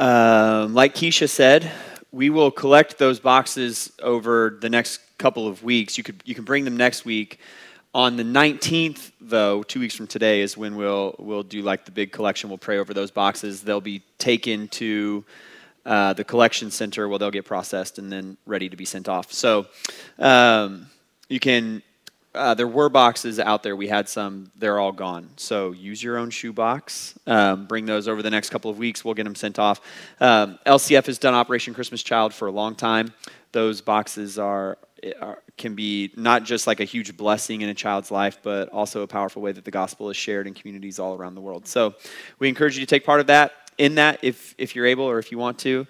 Um, like Keisha said, we will collect those boxes over the next couple of weeks. You could you can bring them next week. On the 19th, though, two weeks from today is when we'll we'll do like the big collection. We'll pray over those boxes. They'll be taken to uh, the collection center where they'll get processed and then ready to be sent off. So um, you can. Uh, there were boxes out there. We had some. They're all gone. So use your own shoebox. Um, bring those over the next couple of weeks. We'll get them sent off. Um, LCF has done Operation Christmas Child for a long time. Those boxes are, are can be not just like a huge blessing in a child's life, but also a powerful way that the gospel is shared in communities all around the world. So we encourage you to take part of that in that if, if you're able or if you want to.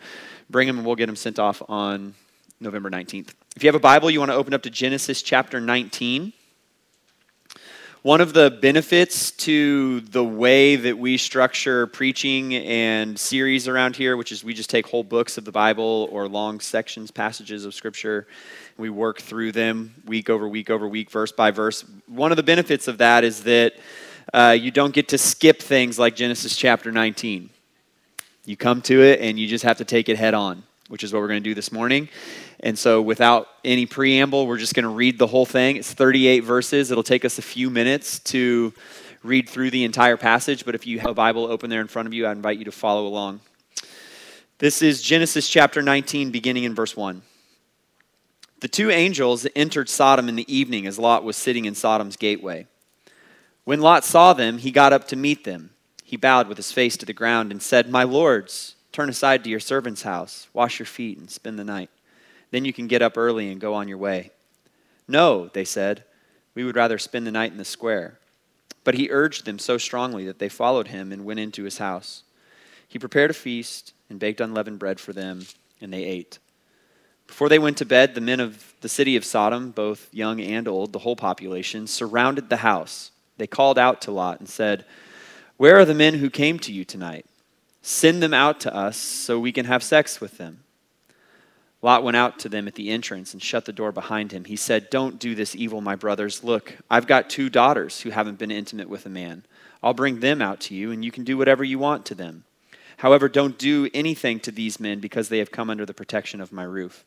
Bring them and we'll get them sent off on November 19th. If you have a Bible, you want to open up to Genesis chapter 19. One of the benefits to the way that we structure preaching and series around here, which is we just take whole books of the Bible or long sections, passages of Scripture, we work through them week over week over week, verse by verse. One of the benefits of that is that uh, you don't get to skip things like Genesis chapter 19. You come to it and you just have to take it head on, which is what we're going to do this morning. And so, without any preamble, we're just going to read the whole thing. It's 38 verses. It'll take us a few minutes to read through the entire passage, but if you have a Bible open there in front of you, I invite you to follow along. This is Genesis chapter 19, beginning in verse 1. The two angels entered Sodom in the evening as Lot was sitting in Sodom's gateway. When Lot saw them, he got up to meet them. He bowed with his face to the ground and said, My lords, turn aside to your servant's house, wash your feet, and spend the night. Then you can get up early and go on your way. No, they said, we would rather spend the night in the square. But he urged them so strongly that they followed him and went into his house. He prepared a feast and baked unleavened bread for them, and they ate. Before they went to bed, the men of the city of Sodom, both young and old, the whole population, surrounded the house. They called out to Lot and said, Where are the men who came to you tonight? Send them out to us so we can have sex with them. Lot went out to them at the entrance and shut the door behind him. He said, Don't do this evil, my brothers. Look, I've got two daughters who haven't been intimate with a man. I'll bring them out to you, and you can do whatever you want to them. However, don't do anything to these men because they have come under the protection of my roof.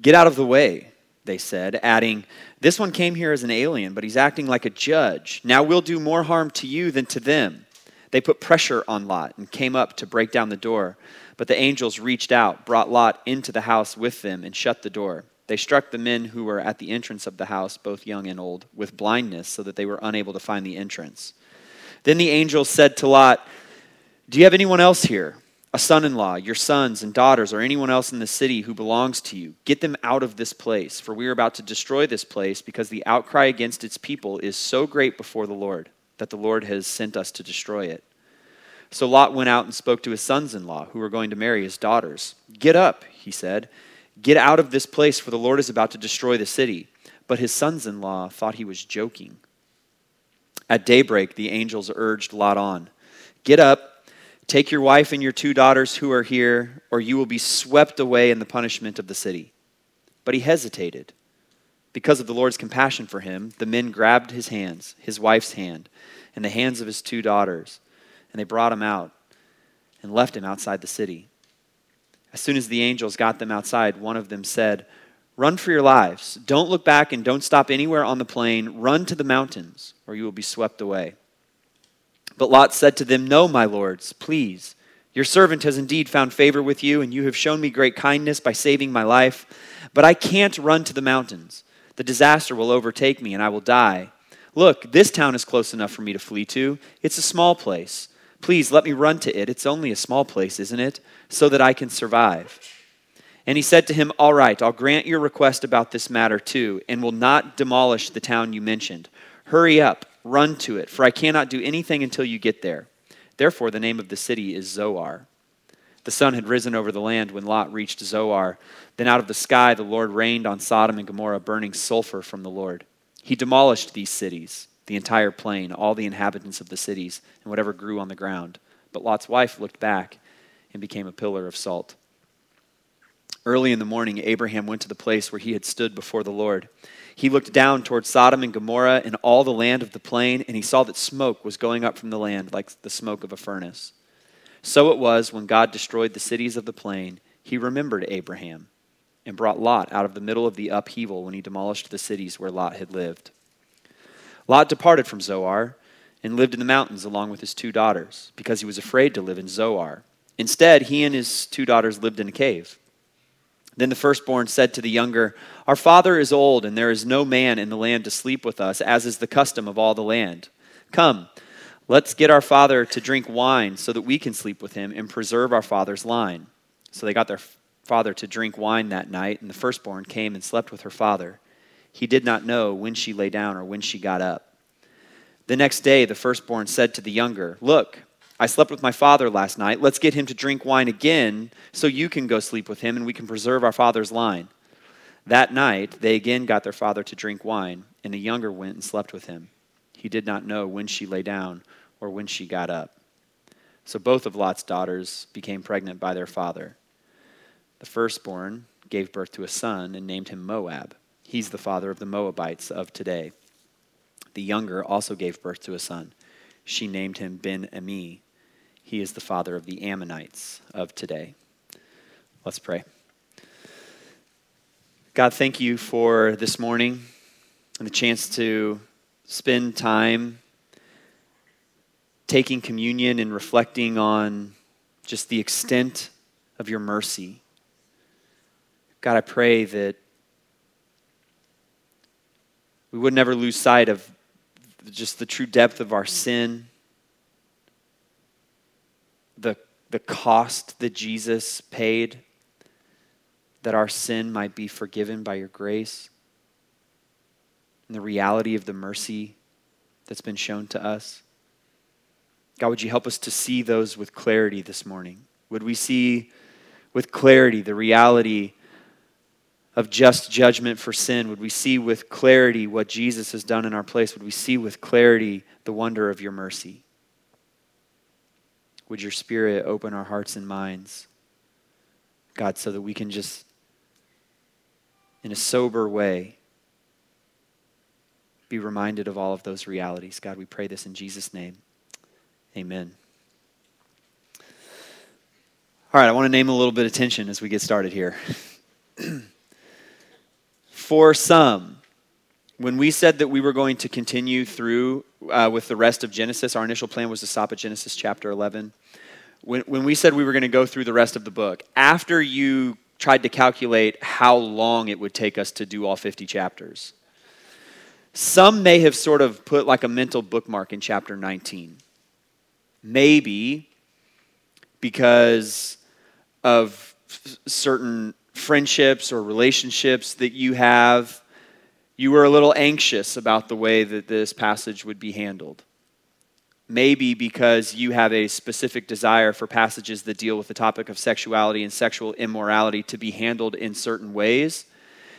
Get out of the way, they said, adding, This one came here as an alien, but he's acting like a judge. Now we'll do more harm to you than to them. They put pressure on Lot and came up to break down the door. But the angels reached out, brought Lot into the house with them, and shut the door. They struck the men who were at the entrance of the house, both young and old, with blindness, so that they were unable to find the entrance. Then the angels said to Lot, Do you have anyone else here? a son in law, your sons and daughters, or anyone else in the city who belongs to you. Get them out of this place, for we are about to destroy this place because the outcry against its people is so great before the Lord that the Lord has sent us to destroy it. So Lot went out and spoke to his sons in law, who were going to marry his daughters. Get up, he said. Get out of this place, for the Lord is about to destroy the city. But his sons in law thought he was joking. At daybreak, the angels urged Lot on Get up Take your wife and your two daughters who are here, or you will be swept away in the punishment of the city. But he hesitated. Because of the Lord's compassion for him, the men grabbed his hands, his wife's hand, and the hands of his two daughters, and they brought him out and left him outside the city. As soon as the angels got them outside, one of them said, Run for your lives. Don't look back and don't stop anywhere on the plain. Run to the mountains, or you will be swept away. But Lot said to them, No, my lords, please. Your servant has indeed found favor with you, and you have shown me great kindness by saving my life. But I can't run to the mountains. The disaster will overtake me, and I will die. Look, this town is close enough for me to flee to. It's a small place. Please let me run to it. It's only a small place, isn't it? So that I can survive. And he said to him, All right, I'll grant your request about this matter too, and will not demolish the town you mentioned. Hurry up Run to it, for I cannot do anything until you get there. Therefore, the name of the city is Zoar. The sun had risen over the land when Lot reached Zoar. Then out of the sky the Lord rained on Sodom and Gomorrah burning sulfur from the Lord. He demolished these cities, the entire plain, all the inhabitants of the cities, and whatever grew on the ground. But Lot's wife looked back and became a pillar of salt. Early in the morning, Abraham went to the place where he had stood before the Lord. He looked down toward Sodom and Gomorrah and all the land of the plain, and he saw that smoke was going up from the land like the smoke of a furnace. So it was when God destroyed the cities of the plain, he remembered Abraham and brought Lot out of the middle of the upheaval when he demolished the cities where Lot had lived. Lot departed from Zoar and lived in the mountains along with his two daughters because he was afraid to live in Zoar. Instead, he and his two daughters lived in a cave. Then the firstborn said to the younger, Our father is old, and there is no man in the land to sleep with us, as is the custom of all the land. Come, Let's get our father to drink wine so that we can sleep with him and preserve our father's line. So they got their father to drink wine that night, and the firstborn came and slept with her father. He did not know when she lay down or when she got up. The next day, the firstborn said to the younger, Look, I slept with my father last night. Let's get him to drink wine again so you can go sleep with him and we can preserve our father's line. That night, they again got their father to drink wine, and the younger went and slept with him. He did not know when she lay down or when she got up. So both of Lot's daughters became pregnant by their father. The firstborn gave birth to a son and named him Moab. He's the father of the Moabites of today. The younger also gave birth to a son. She named him Ben Ami. He is the father of the Ammonites of today. Let's pray. God, thank you for this morning and the chance to spend time taking communion and reflecting on just the extent of your mercy. God, I pray that we would never lose sight of just the true depth of our sin, the, the cost that Jesus paid that our sin might be forgiven by your grace, and the reality of the mercy that's been shown to us. God, would you help us to see those with clarity this morning? Would we see with clarity the reality of just judgment for sin? Would we see with clarity what Jesus has done in our place? Would we see with clarity the wonder of your mercy? Would your Spirit open our hearts and minds, God, so that we can just, in a sober way, be reminded of all of those realities? God, we pray this in Jesus' name. Amen. All right, I want to name a little bit of tension as we get started here. For some, when we said that we were going to continue through uh, with the rest of Genesis, our initial plan was to stop at Genesis chapter 11. When, when we said we were going to go through the rest of the book, after you tried to calculate how long it would take us to do all 50 chapters, some may have sort of put like a mental bookmark in chapter 19 maybe because of certain friendships or relationships that you have, you were a little anxious about the way that this passage would be handled. Maybe because you have a specific desire for passages that deal with the topic of sexuality and sexual immorality to be handled in certain ways.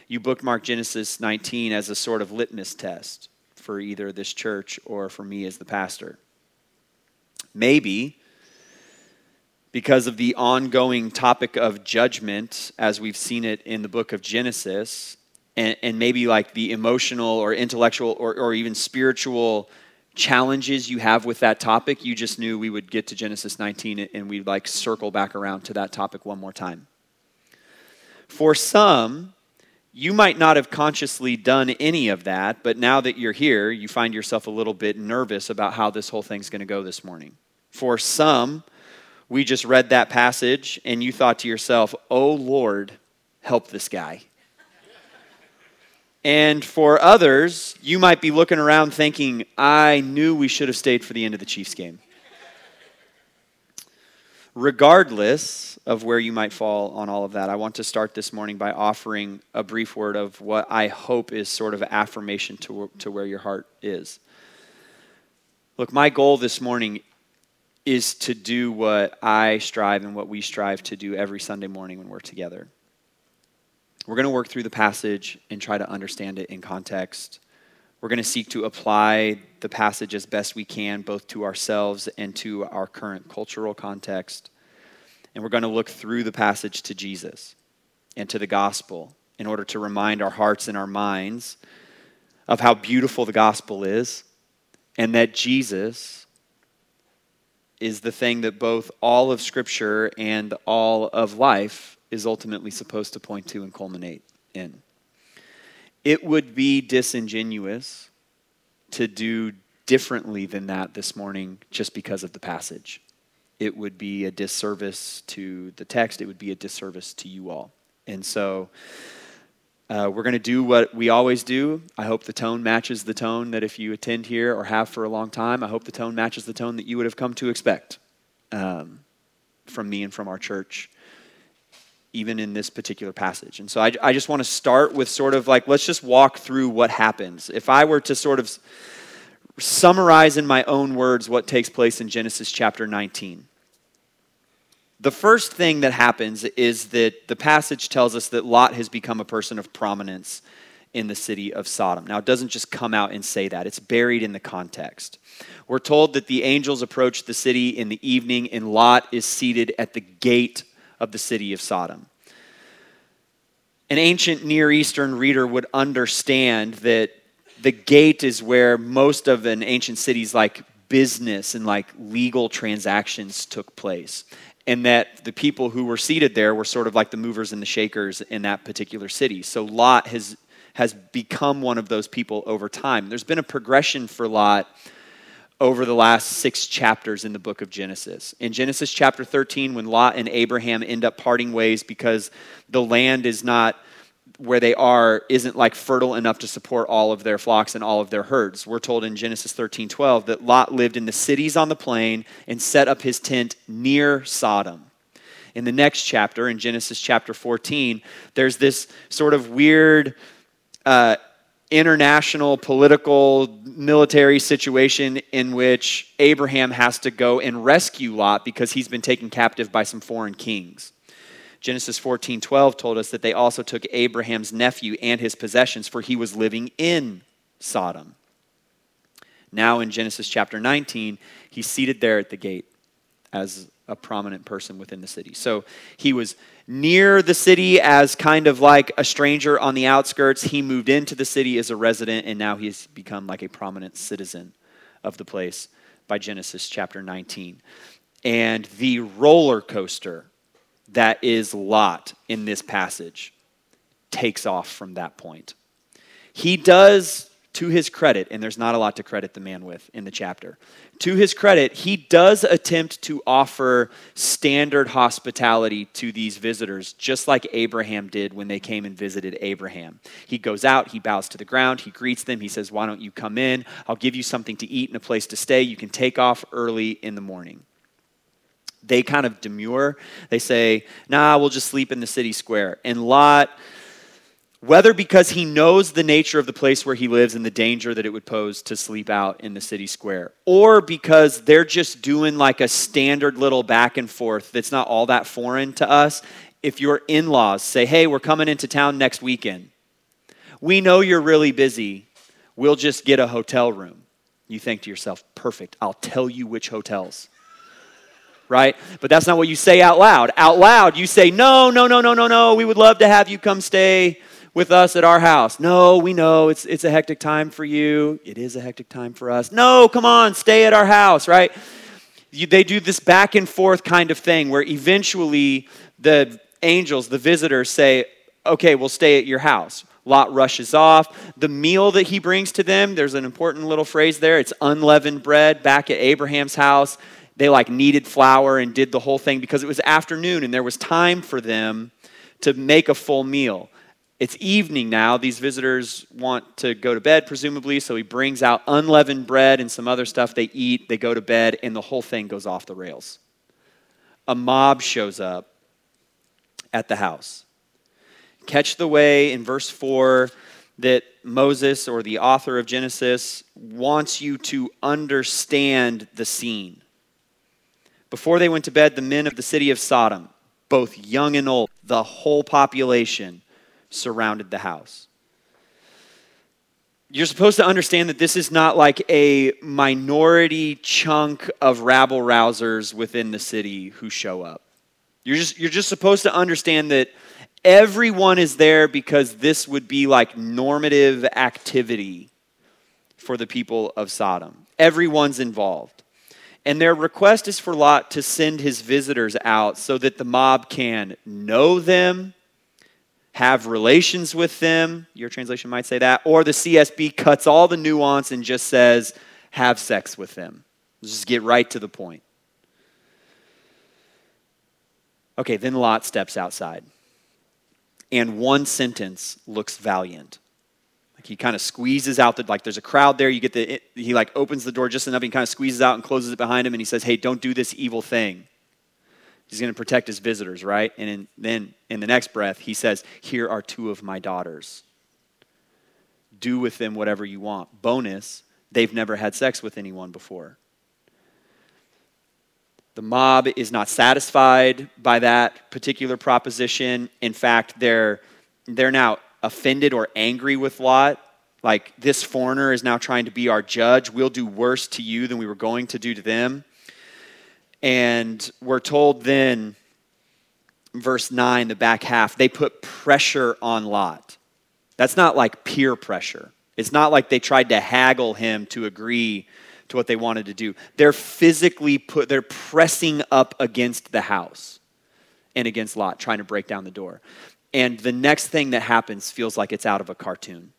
You bookmark Genesis 19 as a sort of litmus test for either this church or for me as the pastor. Maybe because of the ongoing topic of judgment, as we've seen it in the book of Genesis, and, and maybe like the emotional or intellectual or, or even spiritual challenges you have with that topic, you just knew we would get to Genesis 19 and we'd like circle back around to that topic one more time. For some, you might not have consciously done any of that, but now that you're here, you find yourself a little bit nervous about how this whole thing's going to go this morning. For some, we just read that passage and you thought to yourself, oh Lord, help this guy. And for others, you might be looking around thinking, I knew we should have stayed for the end of the Chiefs game. Regardless of where you might fall on all of that, I want to start this morning by offering a brief word of what I hope is sort of affirmation to, to where your heart is. Look, my goal this morning is to do what I strive and what we strive to do every Sunday morning when we're together. We're going to work through the passage and try to understand it in context. We're going to seek to apply the passage as best we can, both to ourselves and to our current cultural context. And we're going to look through the passage to Jesus and to the gospel in order to remind our hearts and our minds of how beautiful the gospel is and that Jesus is the thing that both all of Scripture and all of life is ultimately supposed to point to and culminate in. It would be disingenuous to do differently than that this morning just because of the passage. It would be a disservice to the text, it would be a disservice to you all. And so uh, we're going to do what we always do. I hope the tone matches the tone that if you attend here or have for a long time, I hope the tone matches the tone that you would have come to expect um, from me and from our church, even in this particular passage. And so I, I just want to start with sort of like, let's just walk through what happens. If I were to sort of summarize in my own words what takes place in Genesis chapter 19 the first thing that happens is that the passage tells us that Lot has become a person of prominence in the city of Sodom. Now, it doesn't just come out and say that, it's buried in the context. We're told that the angels approach the city in the evening, and Lot is seated at the gate of the city of Sodom. An ancient Near Eastern reader would understand that the gate is where most of an ancient city's like business and like legal transactions took place and that the people who were seated there were sort of like the movers and the shakers in that particular city. So Lot has, has become one of those people over time. There's been a progression for Lot over the last six chapters in the book of Genesis. In Genesis chapter 13, when Lot and Abraham end up parting ways because the land is not where they are isn't like fertile enough to support all of their flocks and all of their herds. We're told in Genesis 13 12 that Lot lived in the cities on the plain and set up his tent near Sodom. In the next chapter, in Genesis chapter 14, there's this sort of weird uh, international political military situation in which Abraham has to go and rescue Lot because he's been taken captive by some foreign kings. Genesis 14 12 told us that they also took Abraham's nephew and his possessions, for he was living in Sodom. Now, in Genesis chapter 19, he's seated there at the gate as a prominent person within the city. So he was near the city as kind of like a stranger on the outskirts. He moved into the city as a resident, and now he's become like a prominent citizen of the place by Genesis chapter 19. And the roller coaster that is Lot in this passage takes off from that point. He does, to his credit, and there's not a lot to credit the man with in the chapter, to his credit, he does attempt to offer standard hospitality to these visitors, just like Abraham did when they came and visited Abraham. He goes out, he bows to the ground, he greets them, he says, Why don't you come in? I'll give you something to eat and a place to stay. You can take off early in the morning they kind of demur. They say, nah, we'll just sleep in the city square. And Lot, whether because he knows the nature of the place where he lives and the danger that it would pose to sleep out in the city square, or because they're just doing like a standard little back and forth that's not all that foreign to us. If your in laws say, hey, we're coming into town next weekend, we know you're really busy, we'll just get a hotel room. You think to yourself, perfect, I'll tell you which hotels right? But that's not what you say out loud. Out loud, you say, No, no, no, no, no, no. We would love to have you come stay with us at our house. No, we know it's, it's a hectic time for you. It is a hectic time for us. No, come on, stay at our house, right? You, they do this back and forth kind of thing where eventually the angels, the visitors, say, Okay, we'll stay at your house. Lot rushes off. The meal that he brings to them, there's an important little phrase there. It's unleavened bread back at Abraham's house they like needed flour and did the whole thing because it was afternoon and there was time for them to make a full meal. It's evening now. These visitors want to go to bed, presumably, so he brings out unleavened bread and some other stuff. They eat, they go to bed, and the whole thing goes off the rails. A mob shows up at the house. Catch the way in verse 4 that Moses or the author of Genesis wants you to understand the scene. Before they went to bed, the men of the city of Sodom, both young and old, the whole population surrounded the house. You're supposed to understand that this is not like a minority chunk of rabble rousers within the city who show up. You're just, you're just supposed to understand that everyone is there because this would be like normative activity for the people of Sodom. Everyone's involved. And their request is for Lot to send his visitors out so that the mob can know them, have relations with them. Your translation might say that. Or the CSB cuts all the nuance and just says, have sex with them. Just get right to the point. Okay, then Lot steps outside. And one sentence looks valiant he kind of squeezes out the like there's a crowd there you get the he like opens the door just enough he kind of squeezes out and closes it behind him and he says hey don't do this evil thing. He's going to protect his visitors right? And in, then in the next breath he says here are two of my daughters. Do with them whatever you want. Bonus they've never had sex with anyone before. The mob is not satisfied by that particular proposition. In fact they're they're now offended or angry with Lot. Like, this foreigner is now trying to be our judge. We'll do worse to you than we were going to do to them. And we're told then, verse 9, the back half, they put pressure on Lot. That's not like peer pressure. It's not like they tried to haggle him to agree to what they wanted to do. They're physically put, they're pressing up against the house and against Lot, trying to break down the door. And the next thing that happens feels like it's out of a cartoon.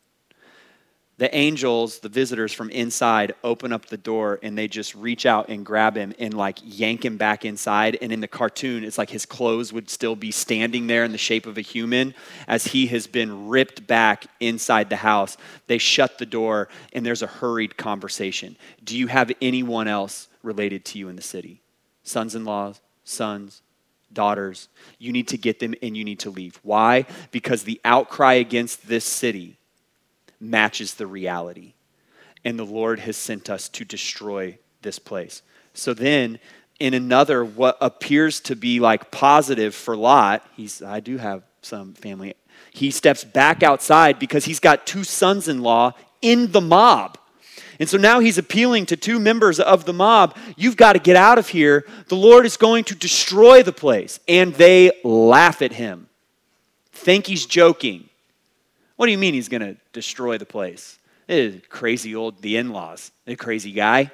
The angels, the visitors from inside, open up the door and they just reach out and grab him and like yank him back inside. And in the cartoon, it's like his clothes would still be standing there in the shape of a human as he has been ripped back inside the house. They shut the door and there's a hurried conversation. Do you have anyone else related to you in the city? Sons in laws, sons, daughters. You need to get them and you need to leave. Why? Because the outcry against this city matches the reality. And the Lord has sent us to destroy this place. So then, in another, what appears to be like positive for Lot, he's, I do have some family. He steps back outside because he's got two sons in law in the mob. And so now he's appealing to two members of the mob You've got to get out of here. The Lord is going to destroy the place. And they laugh at him, think he's joking. What do you mean he's going to destroy the place? Eh, crazy old, the in laws, a eh, crazy guy.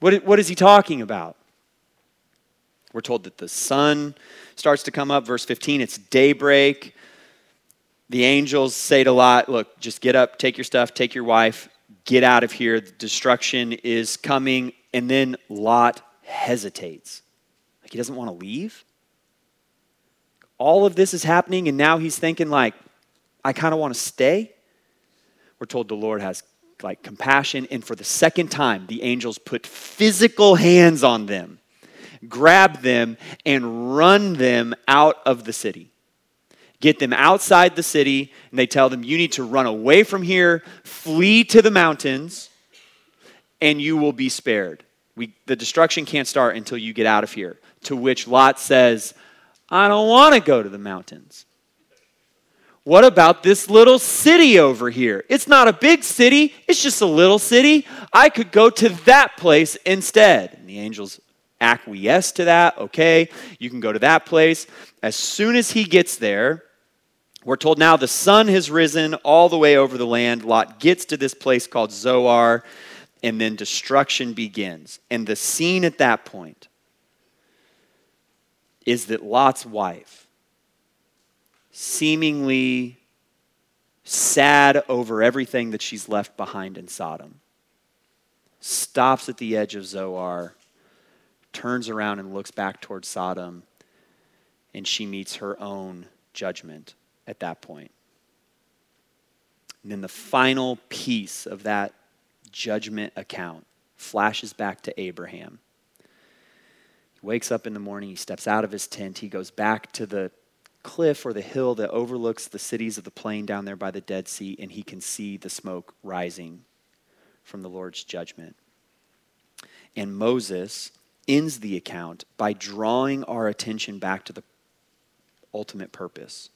What, what is he talking about? We're told that the sun starts to come up. Verse 15, it's daybreak. The angels say to Lot, Look, just get up, take your stuff, take your wife, get out of here. The destruction is coming. And then Lot hesitates. Like he doesn't want to leave. All of this is happening, and now he's thinking, like, I kind of want to stay. We're told the Lord has like compassion, and for the second time, the angels put physical hands on them, grab them, and run them out of the city get them outside the city, and they tell them, You need to run away from here, flee to the mountains, and you will be spared. We, the destruction can't start until you get out of here. To which Lot says, I don't want to go to the mountains. What about this little city over here? It's not a big city, it's just a little city. I could go to that place instead. And the angels acquiesce to that. Okay, you can go to that place. As soon as he gets there, we're told now the sun has risen all the way over the land. Lot gets to this place called Zoar, and then destruction begins. And the scene at that point is that Lot's wife, seemingly sad over everything that she's left behind in Sodom, stops at the edge of Zoar, turns around and looks back towards Sodom, and she meets her own judgment at that point. And then the final piece of that judgment account flashes back to Abraham. He wakes up in the morning, he steps out of his tent, he goes back to the cliff or the hill that overlooks the cities of the plain down there by the Dead Sea, and he can see the smoke rising from the Lord's judgment. And Moses ends the account by drawing our attention back to the ultimate purpose.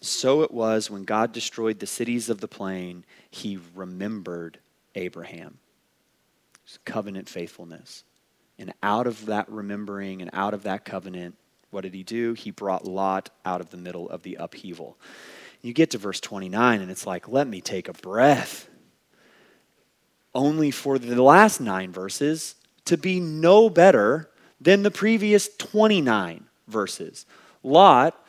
So it was when God destroyed the cities of the plain, he remembered Abraham. Covenant faithfulness. And out of that remembering and out of that covenant, what did he do? He brought Lot out of the middle of the upheaval. You get to verse 29, and it's like, let me take a breath. Only for the last nine verses to be no better than the previous 29 verses. Lot,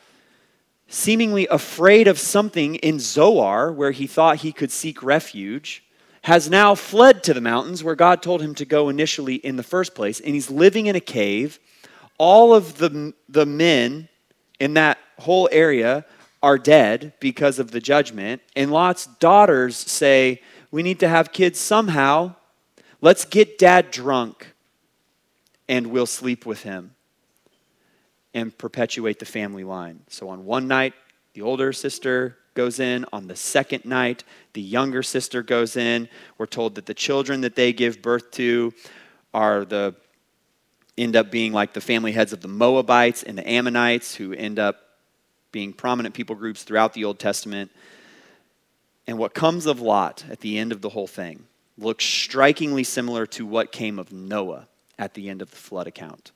seemingly afraid of something in Zoar, where he thought he could seek refuge, has now fled to the mountains where God told him to go initially in the first place, and he's living in a cave. All of the, the men in that whole area are dead because of the judgment, and Lot's daughters say, We need to have kids somehow. Let's get dad drunk and we'll sleep with him and perpetuate the family line. So on one night, the older sister goes in. On the second night, the younger sister goes in. We're told that the children that they give birth to are the end up being like the family heads of the Moabites and the Ammonites, who end up being prominent people groups throughout the Old Testament. And what comes of Lot at the end of the whole thing looks strikingly similar to what came of Noah at the end of the flood account.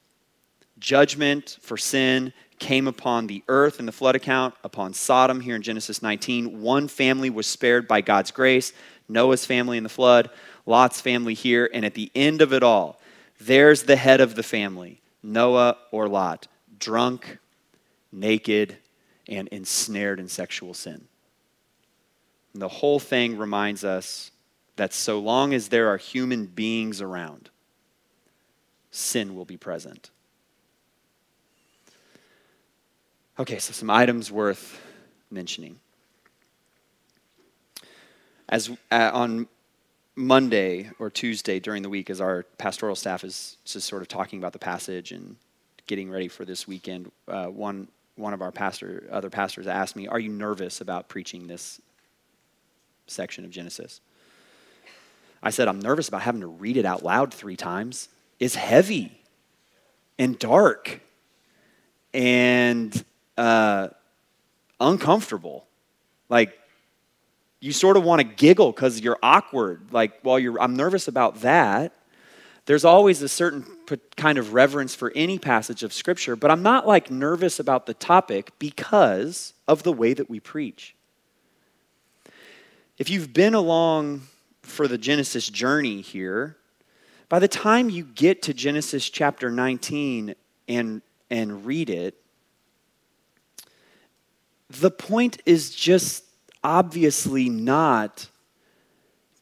Judgment for sin came upon the earth in the flood account, upon Sodom here in Genesis 19. One family was spared by God's grace Noah's family in the flood, Lot's family here. And at the end of it all, there's the head of the family, Noah or Lot, drunk, naked, and ensnared in sexual sin. And the whole thing reminds us that so long as there are human beings around, sin will be present. Okay, so some items worth mentioning. As uh, on Monday or Tuesday during the week, as our pastoral staff is just sort of talking about the passage and getting ready for this weekend, uh, one one of our pastor other pastors asked me, "Are you nervous about preaching this section of Genesis?" I said, "I'm nervous about having to read it out loud three times. It's heavy and dark and uh, uncomfortable. Like, you sort of want to giggle because you're awkward. Like, while you're, I'm nervous about that. There's always a certain kind of reverence for any passage of Scripture, but I'm not like nervous about the topic because of the way that we preach. If you've been along for the Genesis journey here, by the time you get to Genesis chapter 19 and, and read it, the point is just obviously not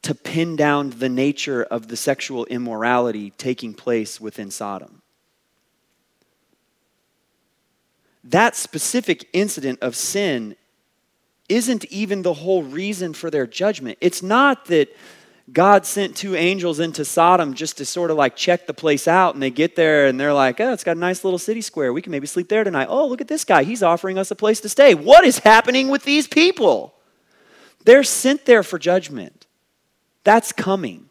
to pin down the nature of the sexual immorality taking place within Sodom. That specific incident of sin isn't even the whole reason for their judgment. It's not that God sent two angels into Sodom just to sort of like check the place out. And they get there and they're like, oh, it's got a nice little city square. We can maybe sleep there tonight. Oh, look at this guy. He's offering us a place to stay. What is happening with these people? They're sent there for judgment. That's coming.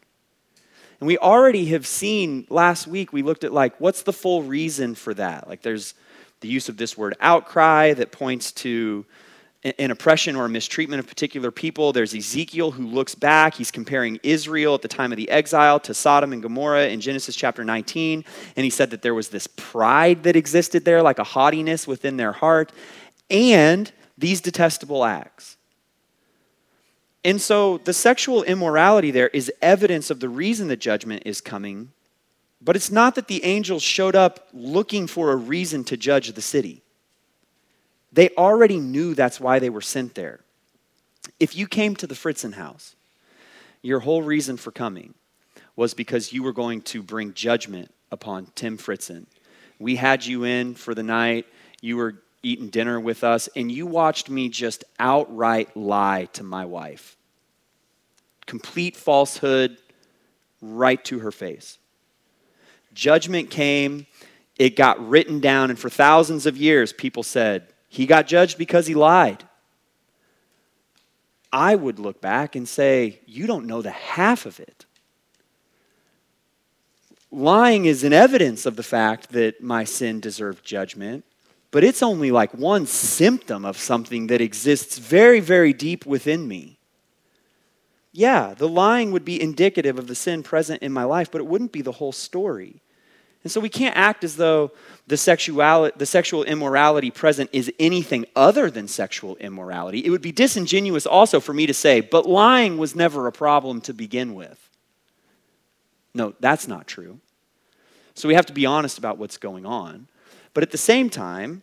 And we already have seen last week, we looked at like, what's the full reason for that? Like, there's the use of this word outcry that points to an oppression or mistreatment of particular people. There's Ezekiel who looks back. He's comparing Israel at the time of the exile to Sodom and Gomorrah in Genesis chapter 19. And he said that there was this pride that existed there, like a haughtiness within their heart, and these detestable acts. And so the sexual immorality there is evidence of the reason the judgment is coming, but it's not that the angels showed up looking for a reason to judge the city. They already knew that's why they were sent there. If you came to the Fritson house, your whole reason for coming was because you were going to bring judgment upon Tim Fritson. We had you in for the night, you were eating dinner with us, and you watched me just outright lie to my wife. Complete falsehood right to her face. Judgment came, it got written down, and for thousands of years, people said, he got judged because he lied. I would look back and say, You don't know the half of it. Lying is an evidence of the fact that my sin deserved judgment, but it's only like one symptom of something that exists very, very deep within me. Yeah, the lying would be indicative of the sin present in my life, but it wouldn't be the whole story. And so we can't act as though the, sexuality, the sexual immorality present is anything other than sexual immorality. It would be disingenuous also for me to say, but lying was never a problem to begin with. No, that's not true. So we have to be honest about what's going on. But at the same time,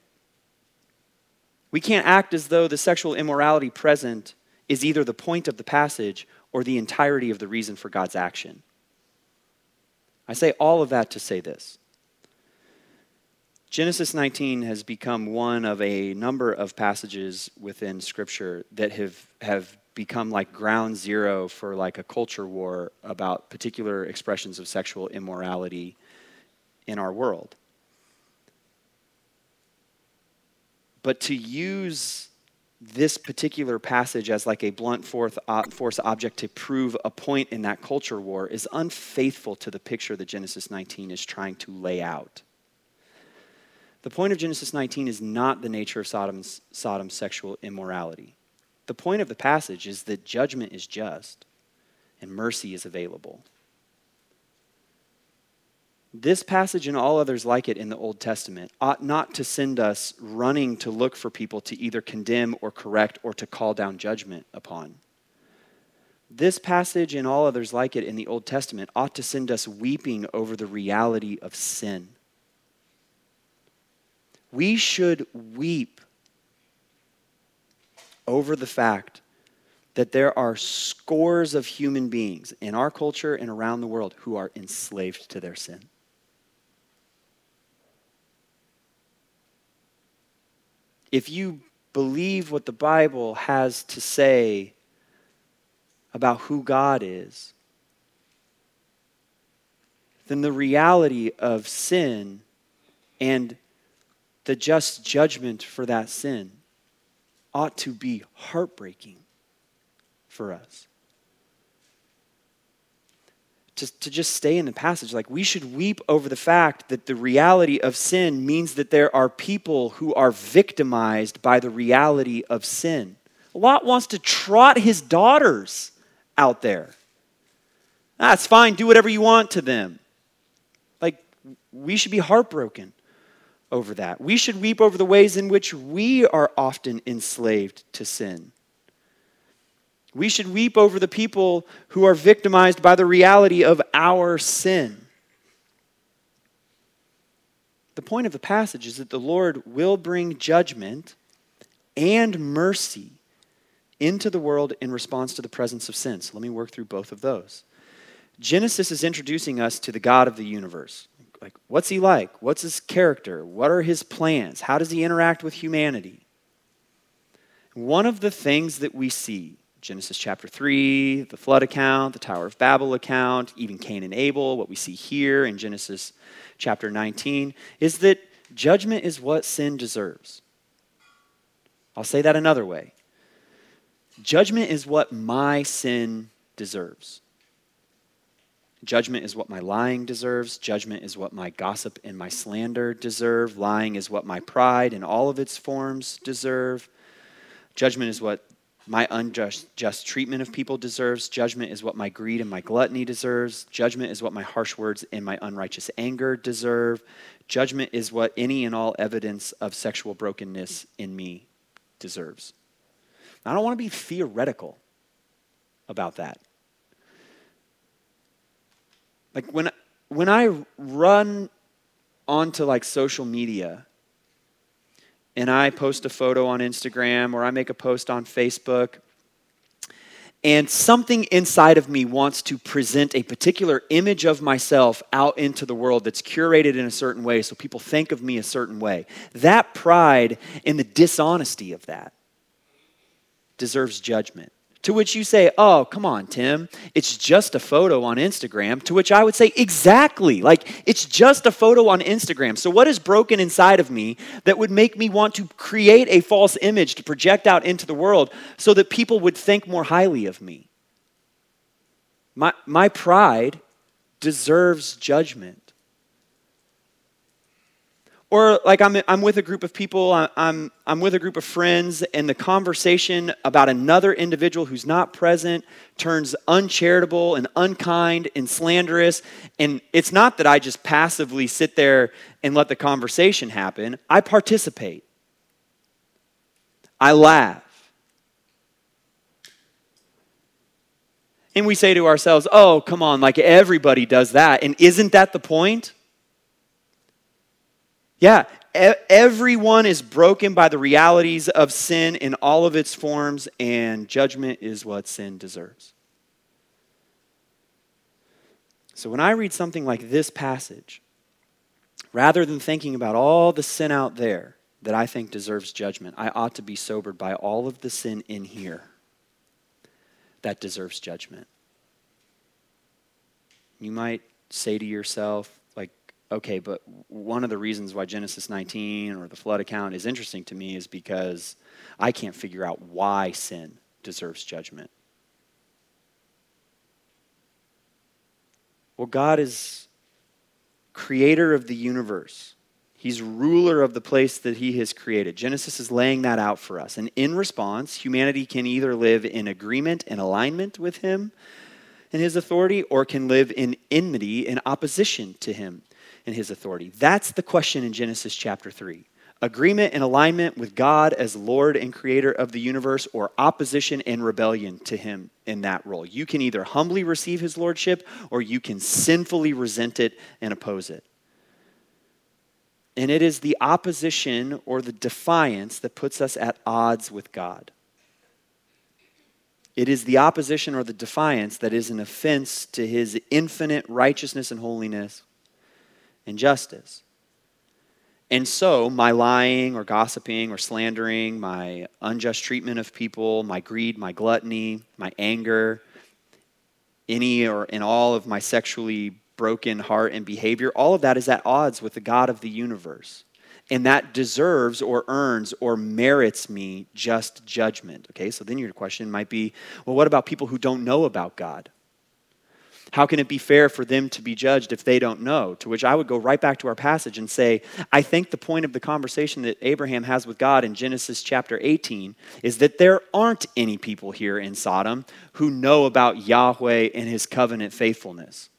we can't act as though the sexual immorality present is either the point of the passage or the entirety of the reason for God's action. I say all of that to say this Genesis 19 has become one of a number of passages within Scripture that have, have become like ground zero for like a culture war about particular expressions of sexual immorality in our world. But to use this particular passage as like a blunt force object to prove a point in that culture war is unfaithful to the picture that Genesis 19 is trying to lay out. The point of Genesis 19 is not the nature of Sodom's, Sodom's sexual immorality. The point of the passage is that judgment is just and mercy is available. This passage and all others like it in the Old Testament ought not to send us running to look for people to either condemn or correct or to call down judgment upon. This passage and all others like it in the Old Testament ought to send us weeping over the reality of sin. We should weep over the fact that there are scores of human beings in our culture and around the world who are enslaved to their sin. If you believe what the Bible has to say about who God is, then the reality of sin and the just judgment for that sin ought to be heartbreaking for us. To, to just stay in the passage, like we should weep over the fact that the reality of sin means that there are people who are victimized by the reality of sin. Lot wants to trot his daughters out there. That's fine, do whatever you want to them. Like, we should be heartbroken over that. We should weep over the ways in which we are often enslaved to sin. We should weep over the people who are victimized by the reality of our sin. The point of the passage is that the Lord will bring judgment and mercy into the world in response to the presence of sin. So let me work through both of those. Genesis is introducing us to the God of the universe like what's he like? What's his character? What are his plans? How does he interact with humanity? One of the things that we see, Genesis chapter 3, the flood account, the Tower of Babel account, even Cain and Abel, what we see here in Genesis chapter 19, is that judgment is what sin deserves. I'll say that another way. Judgment is what my sin deserves. Judgment is what my lying deserves. Judgment is what my gossip and my slander deserve. Lying is what my pride in all of its forms deserve. Judgment is what my unjust just treatment of people deserves. Judgment is what my greed and my gluttony deserves. Judgment is what my harsh words and my unrighteous anger deserve. Judgment is what any and all evidence of sexual brokenness in me deserves. I don't want to be theoretical about that. Like when when I run onto like social media and I post a photo on Instagram or I make a post on Facebook and something inside of me wants to present a particular image of myself out into the world that's curated in a certain way so people think of me a certain way. That pride and the dishonesty of that deserves judgment. To which you say, Oh, come on, Tim. It's just a photo on Instagram. To which I would say, Exactly. Like, it's just a photo on Instagram. So, what is broken inside of me that would make me want to create a false image to project out into the world so that people would think more highly of me? My, my pride deserves judgment. Or like I'm, I'm with a group of people, I'm, I'm with a group of friends, and the conversation about another individual who's not present turns uncharitable and unkind and slanderous. And it's not that I just passively sit there and let the conversation happen, I participate. I laugh. And we say to ourselves, oh, come on, like everybody does that. And isn't that the point? Yeah, everyone is broken by the realities of sin in all of its forms, and judgment is what sin deserves. So when I read something like this passage, rather than thinking about all the sin out there that I think deserves judgment, I ought to be sobered by all of the sin in here that deserves judgment. You might say to yourself, okay, but one of the reasons why Genesis 19 or the flood account is interesting to me is because I can't figure out why sin deserves judgment. Well, God is creator of the universe. He's ruler of the place that he has created. Genesis is laying that out for us. And in response, humanity can either live in agreement and alignment with him and his authority or can live in enmity in opposition to him and his authority. That's the question in Genesis chapter 3 agreement and alignment with God as Lord and creator of the universe, or opposition and rebellion to him in that role. You can either humbly receive his lordship or you can sinfully resent it and oppose it. And it is the opposition or the defiance that puts us at odds with God. It is the opposition or the defiance that is an offense to his infinite righteousness and holiness and justice. And so, my lying or gossiping or slandering, my unjust treatment of people, my greed, my gluttony, my anger, any or in all of my sexually broken heart and behavior, all of that is at odds with the God of the universe. And that deserves or earns or merits me just judgment. Okay, so then your question might be well, what about people who don't know about God? How can it be fair for them to be judged if they don't know? To which I would go right back to our passage and say, I think the point of the conversation that Abraham has with God in Genesis chapter 18 is that there aren't any people here in Sodom who know about Yahweh and his covenant faithfulness.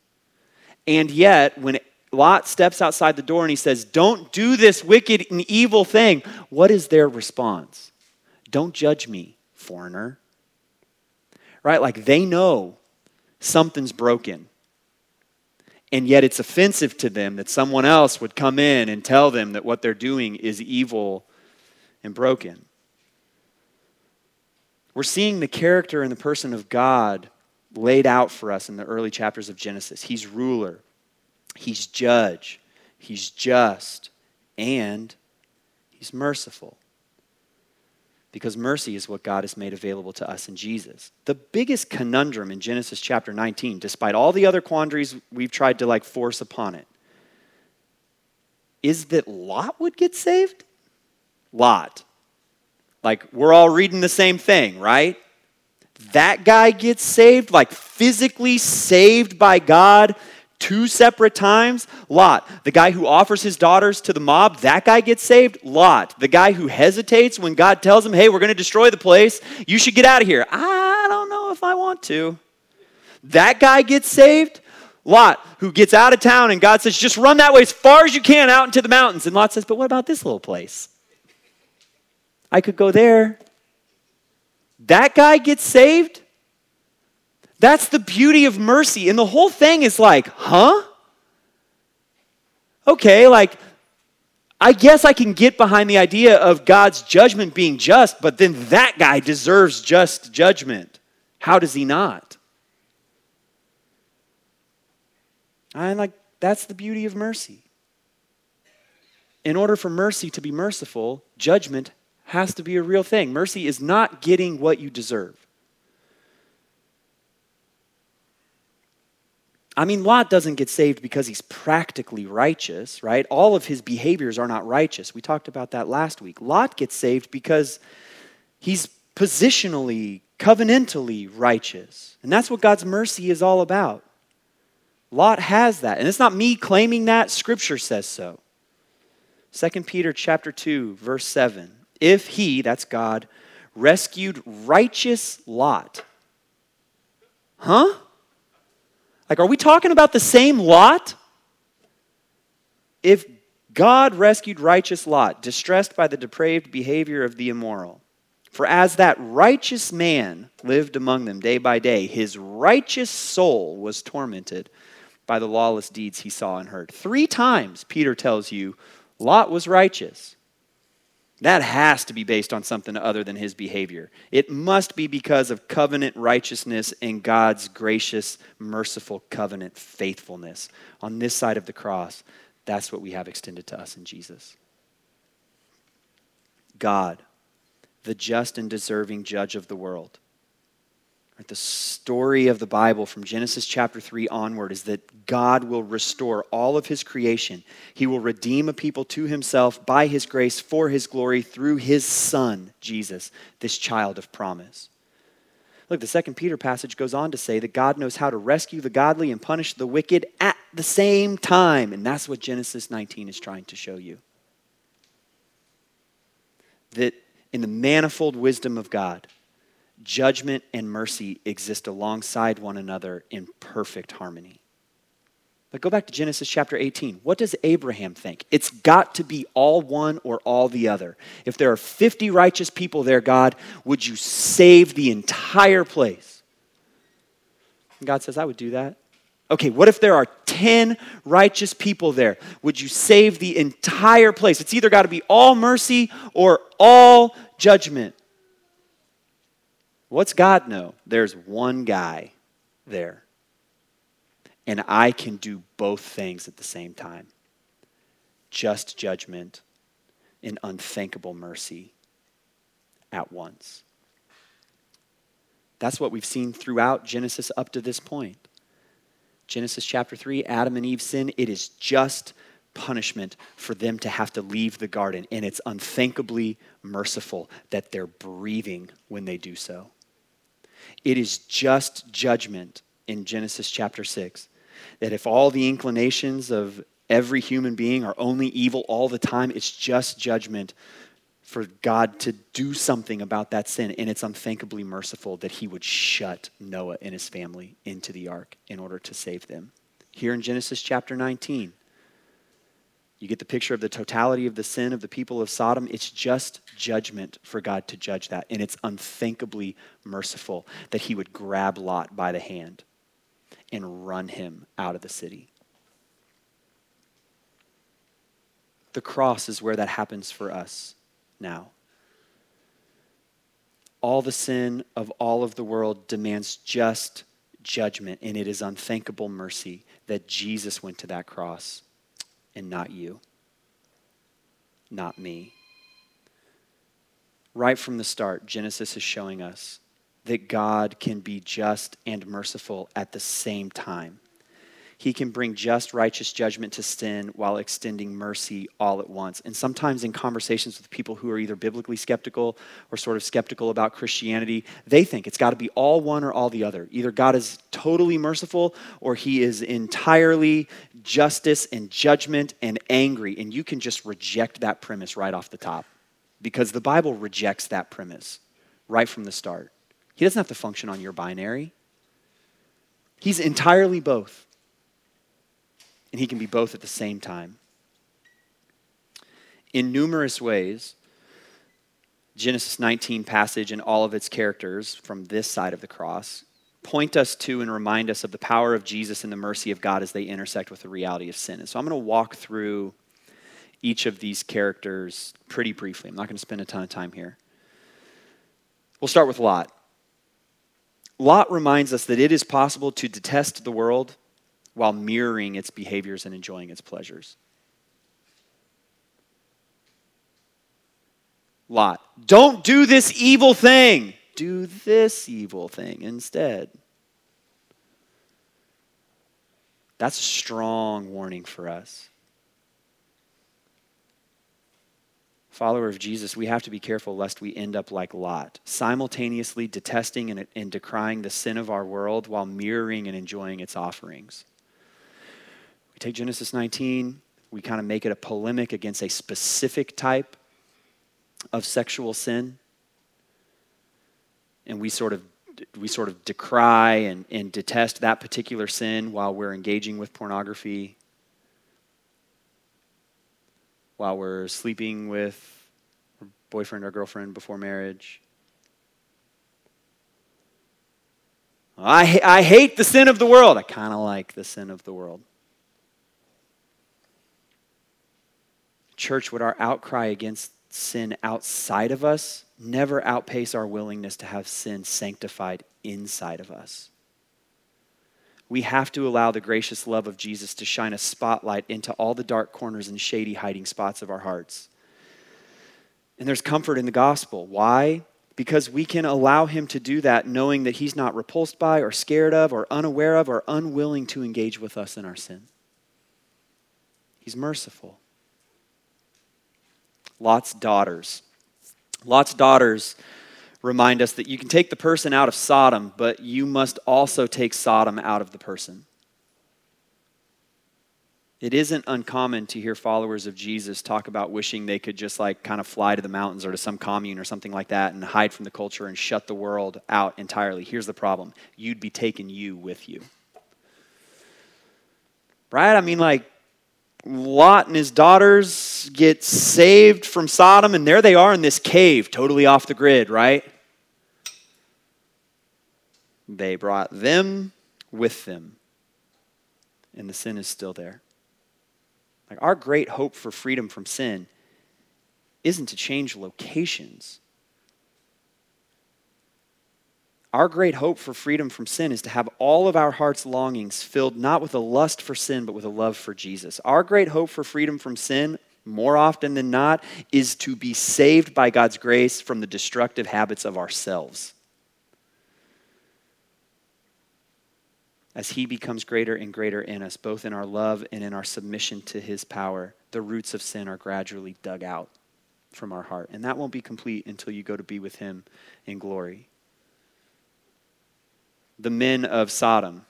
And yet, when Lot steps outside the door and he says, Don't do this wicked and evil thing, what is their response? Don't judge me, foreigner. Right? Like they know something's broken. And yet it's offensive to them that someone else would come in and tell them that what they're doing is evil and broken. We're seeing the character and the person of God laid out for us in the early chapters of Genesis. He's ruler, he's judge, he's just, and he's merciful because mercy is what God has made available to us in Jesus. The biggest conundrum in Genesis chapter 19, despite all the other quandaries we've tried to like force upon it, is that Lot would get saved? Lot. Like, we're all reading the same thing, right? That guy gets saved, like physically saved by God two separate times. Lot, the guy who offers his daughters to the mob, that guy gets saved. Lot, the guy who hesitates when God tells him, hey, we're going to destroy the place, you should get out of here. I don't know if I want to. That guy gets saved. Lot, who gets out of town and God says, just run that way as far as you can out into the mountains. And Lot says, but what about this little place? I could go there. That guy gets saved. That's the beauty of mercy. And the whole thing is like, huh? Okay, like, I guess I can get behind the idea of God's judgment being just, but then that guy deserves just judgment. How does he not? I'm like, that's the beauty of mercy. In order for mercy to be merciful, judgment has to be a real thing. Mercy is not getting what you deserve. I mean, Lot doesn't get saved because he's practically righteous, right? All of his behaviors are not righteous. We talked about that last week. Lot gets saved because he's positionally, covenantally righteous. And that's what God's mercy is all about. Lot has that. And it's not me claiming that, scripture says so. 2 Peter chapter 2 verse 7. If he, that's God, rescued righteous Lot. Huh? Like, are we talking about the same Lot? If God rescued righteous Lot, distressed by the depraved behavior of the immoral, for as that righteous man lived among them day by day, his righteous soul was tormented by the lawless deeds he saw and heard. Three times, Peter tells you, Lot was righteous. That has to be based on something other than his behavior. It must be because of covenant righteousness and God's gracious, merciful covenant faithfulness. On this side of the cross, that's what we have extended to us in Jesus. God, the just and deserving judge of the world the story of the Bible from Genesis chapter 3 onward is that God will restore all of his creation. He will redeem a people to himself by his grace for his glory through his son, Jesus, this child of promise. Look, the second Peter passage goes on to say that God knows how to rescue the godly and punish the wicked at the same time. And that's what Genesis 19 is trying to show you. That in the manifold wisdom of God, judgment and mercy exist alongside one another in perfect harmony. But go back to Genesis chapter 18. What does Abraham think? It's got to be all one or all the other. If there are 50 righteous people there, God, would you save the entire place? And God says, I would do that. Okay, what if there are 10 righteous people there? Would you save the entire place? It's either got to be all mercy or all judgment. What's God know? There's one guy there. And I can do both things at the same time just judgment and unthinkable mercy at once. That's what we've seen throughout Genesis up to this point. Genesis chapter 3, Adam and Eve sin, it is just punishment for them to have to leave the garden. And it's unthinkably merciful that they're breathing when they do so. It is just judgment in Genesis chapter 6. That if all the inclinations of every human being are only evil all the time, it's just judgment for God to do something about that sin. And it's unthinkably merciful that he would shut Noah and his family into the ark in order to save them. Here in Genesis chapter 19, you get the picture of the totality of the sin of the people of Sodom. It's just judgment for God to judge that. And it's unthinkably merciful that he would grab Lot by the hand and run him out of the city. The cross is where that happens for us now. All the sin of all of the world demands just judgment, and it is unthinkable mercy that Jesus went to that cross and not you, not me. Right from the start, Genesis is showing us that God can be just and merciful at the same time. He can bring just, righteous judgment to sin while extending mercy all at once. And sometimes in conversations with people who are either biblically skeptical or sort of skeptical about Christianity, they think it's got to be all one or all the other. Either God is totally merciful or he is entirely justice and judgment and angry. And you can just reject that premise right off the top because the Bible rejects that premise right from the start. He doesn't have to function on your binary. He's entirely both and he can be both at the same time. In numerous ways, Genesis 19 passage and all of its characters from this side of the cross point us to and remind us of the power of Jesus and the mercy of God as they intersect with the reality of sin. And so I'm going to walk through each of these characters pretty briefly. I'm not going to spend a ton of time here. We'll start with Lot. Lot reminds us that it is possible to detest the world while mirroring its behaviors and enjoying its pleasures. Lot, don't do this evil thing. Do this evil thing instead. That's a strong warning for us. Follower of Jesus, we have to be careful lest we end up like Lot, simultaneously detesting and, and decrying the sin of our world while mirroring and enjoying its offerings. We take Genesis 19, we kind of make it a polemic against a specific type of sexual sin. And we sort of we sort of decry and, and detest that particular sin while we're engaging with pornography, while we're sleeping with our boyfriend or girlfriend before marriage. I, I hate the sin of the world. I kind of like the sin of the world. Church, would our outcry against sin outside of us never outpace our willingness to have sin sanctified inside of us? We have to allow the gracious love of Jesus to shine a spotlight into all the dark corners and shady hiding spots of our hearts. And there's comfort in the gospel. Why? Because we can allow him to do that knowing that he's not repulsed by or scared of or unaware of or unwilling to engage with us in our sin. He's merciful. Lot's daughters. Lot's daughters remind us that you can take the person out of Sodom, but you must also take Sodom out of the person. It isn't uncommon to hear followers of Jesus talk about wishing they could just like kind of fly to the mountains or to some commune or something like that and hide from the culture and shut the world out entirely. Here's the problem you'd be taking you with you. Right? I mean, like, Lot and his daughters get saved from Sodom, and there they are in this cave, totally off the grid, right? They brought them with them, and the sin is still there. Like our great hope for freedom from sin isn't to change locations. Our great hope for freedom from sin is to have all of our heart's longings filled not with a lust for sin, but with a love for Jesus. Our great hope for freedom from sin, more often than not, is to be saved by God's grace from the destructive habits of ourselves. as He becomes greater and greater in us, both in our love and in our submission to His power, the roots of sin are gradually dug out from our heart. And that won't be complete until you go to be with Him in glory. The men of Sodom,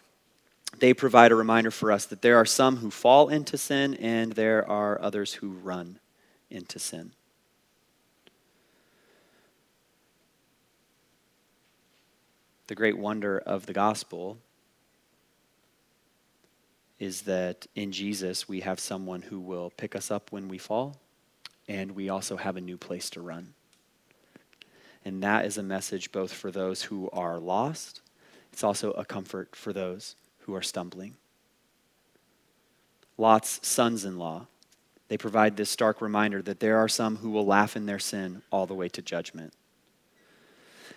they provide a reminder for us that there are some who fall into sin and there are others who run into sin. The great wonder of the gospel is that in Jesus we have someone who will pick us up when we fall, and we also have a new place to run. And that is a message both for those who are lost, it's also a comfort for those who are stumbling. Lot's sons in law, they provide this stark reminder that there are some who will laugh in their sin all the way to judgment.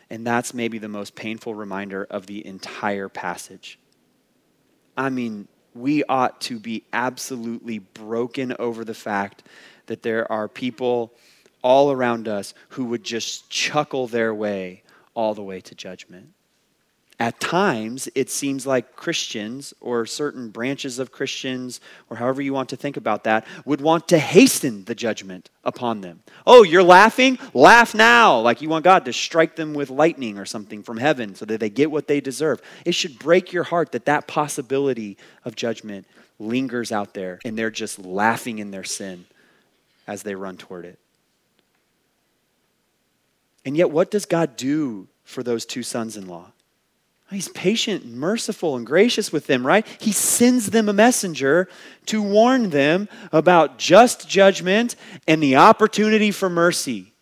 And that's maybe the most painful reminder of the entire passage. I mean, we ought to be absolutely broken over the fact that there are people all around us who would just chuckle their way all the way to judgment. At times, it seems like Christians or certain branches of Christians, or however you want to think about that, would want to hasten the judgment upon them. Oh, you're laughing? Laugh now. Like you want God to strike them with lightning or something from heaven so that they get what they deserve. It should break your heart that that possibility of judgment lingers out there and they're just laughing in their sin as they run toward it. And yet, what does God do for those two sons in law? He's patient, and merciful, and gracious with them, right? He sends them a messenger to warn them about just judgment and the opportunity for mercy.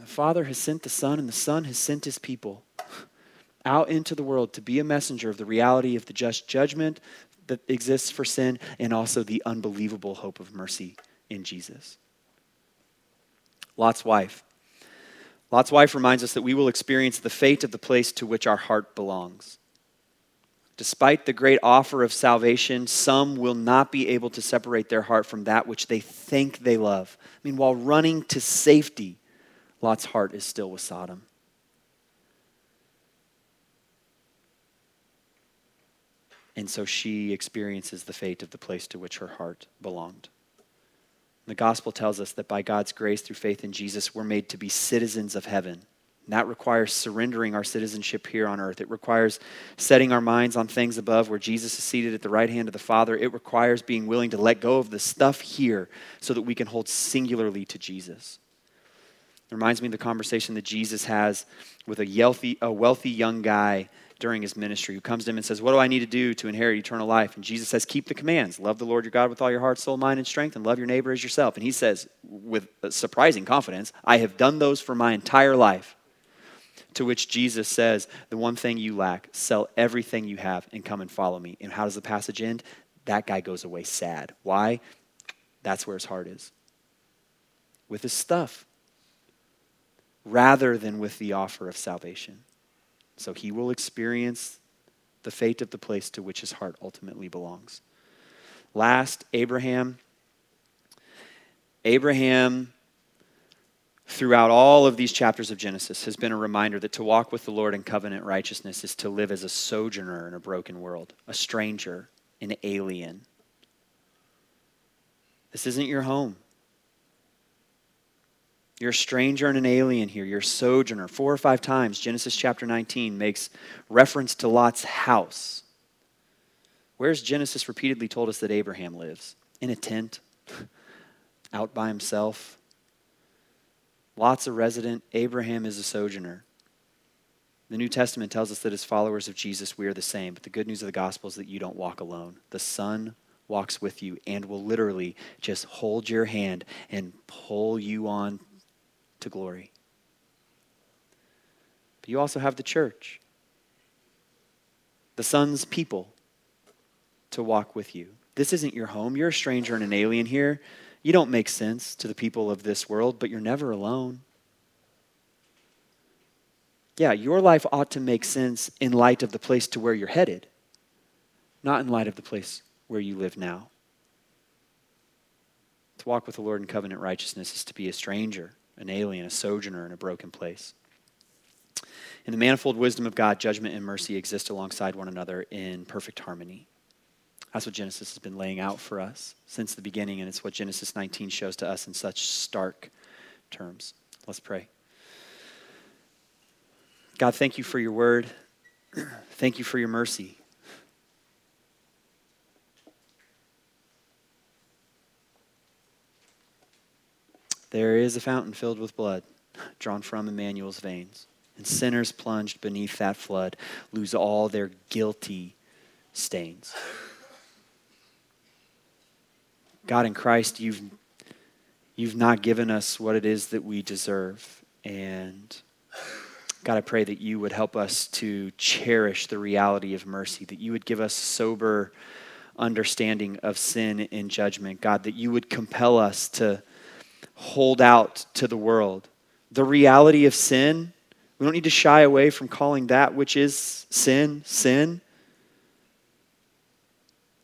The Father has sent the Son, and the Son has sent his people out into the world to be a messenger of the reality of the just judgment that exists for sin and also the unbelievable hope of mercy in Jesus. Lot's wife. Lot's wife reminds us that we will experience the fate of the place to which our heart belongs. Despite the great offer of salvation, some will not be able to separate their heart from that which they think they love. I mean, while running to safety, Lot's heart is still with Sodom. And so she experiences the fate of the place to which her heart belonged. The gospel tells us that by God's grace through faith in Jesus, we're made to be citizens of heaven. And that requires surrendering our citizenship here on earth. It requires setting our minds on things above where Jesus is seated at the right hand of the Father. It requires being willing to let go of the stuff here so that we can hold singularly to Jesus. It reminds me of the conversation that Jesus has with a wealthy, a wealthy young guy during his ministry who comes to him and says, What do I need to do to inherit eternal life? And Jesus says, Keep the commands. Love the Lord your God with all your heart, soul, mind, and strength, and love your neighbor as yourself. And he says, with surprising confidence, I have done those for my entire life. To which Jesus says, The one thing you lack, sell everything you have and come and follow me. And how does the passage end? That guy goes away sad. Why? That's where his heart is. With his stuff, rather than with the offer of salvation. So he will experience the fate of the place to which his heart ultimately belongs. Last, Abraham. Abraham, throughout all of these chapters of Genesis, has been a reminder that to walk with the Lord in covenant righteousness is to live as a sojourner in a broken world, a stranger, an alien. This isn't your home. You're a stranger and an alien here. You're a sojourner. Four or five times, Genesis chapter 19 makes reference to Lot's house. Where's Genesis repeatedly told us that Abraham lives? In a tent, out by himself. Lot's a resident, Abraham is a sojourner. The New Testament tells us that as followers of Jesus, we are the same. But the good news of the gospel is that you don't walk alone. The Son walks with you and will literally just hold your hand and pull you on to glory. But you also have the church, the Son's people to walk with you. This isn't your home. You're a stranger and an alien here. You don't make sense to the people of this world, but you're never alone. Yeah, your life ought to make sense in light of the place to where you're headed, not in light of the place where you live now. To walk with the Lord in covenant righteousness is to be a stranger an alien, a sojourner in a broken place. In the manifold wisdom of God, judgment and mercy exist alongside one another in perfect harmony. That's what Genesis has been laying out for us since the beginning, and it's what Genesis 19 shows to us in such stark terms. Let's pray. God, thank you for your word. thank you for your mercy. There is a fountain filled with blood drawn from Emmanuel's veins, and sinners plunged beneath that flood lose all their guilty stains. God in Christ, you've, you've not given us what it is that we deserve. And God, I pray that you would help us to cherish the reality of mercy, that you would give us sober understanding of sin and judgment. God, that you would compel us to hold out to the world. The reality of sin, we don't need to shy away from calling that which is sin, sin.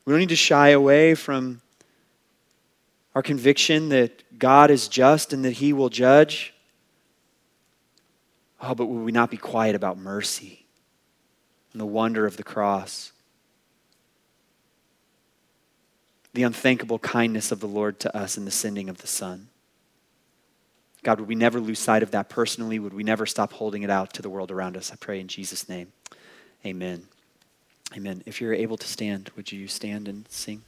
We don't need to shy away from our conviction that God is just and that He will judge. Oh, but will we not be quiet about mercy and the wonder of the cross? The unthinkable kindness of the Lord to us in the sending of the Son. God, would we never lose sight of that personally? Would we never stop holding it out to the world around us? I pray in Jesus' name. Amen. Amen. If you're able to stand, would you stand and sing?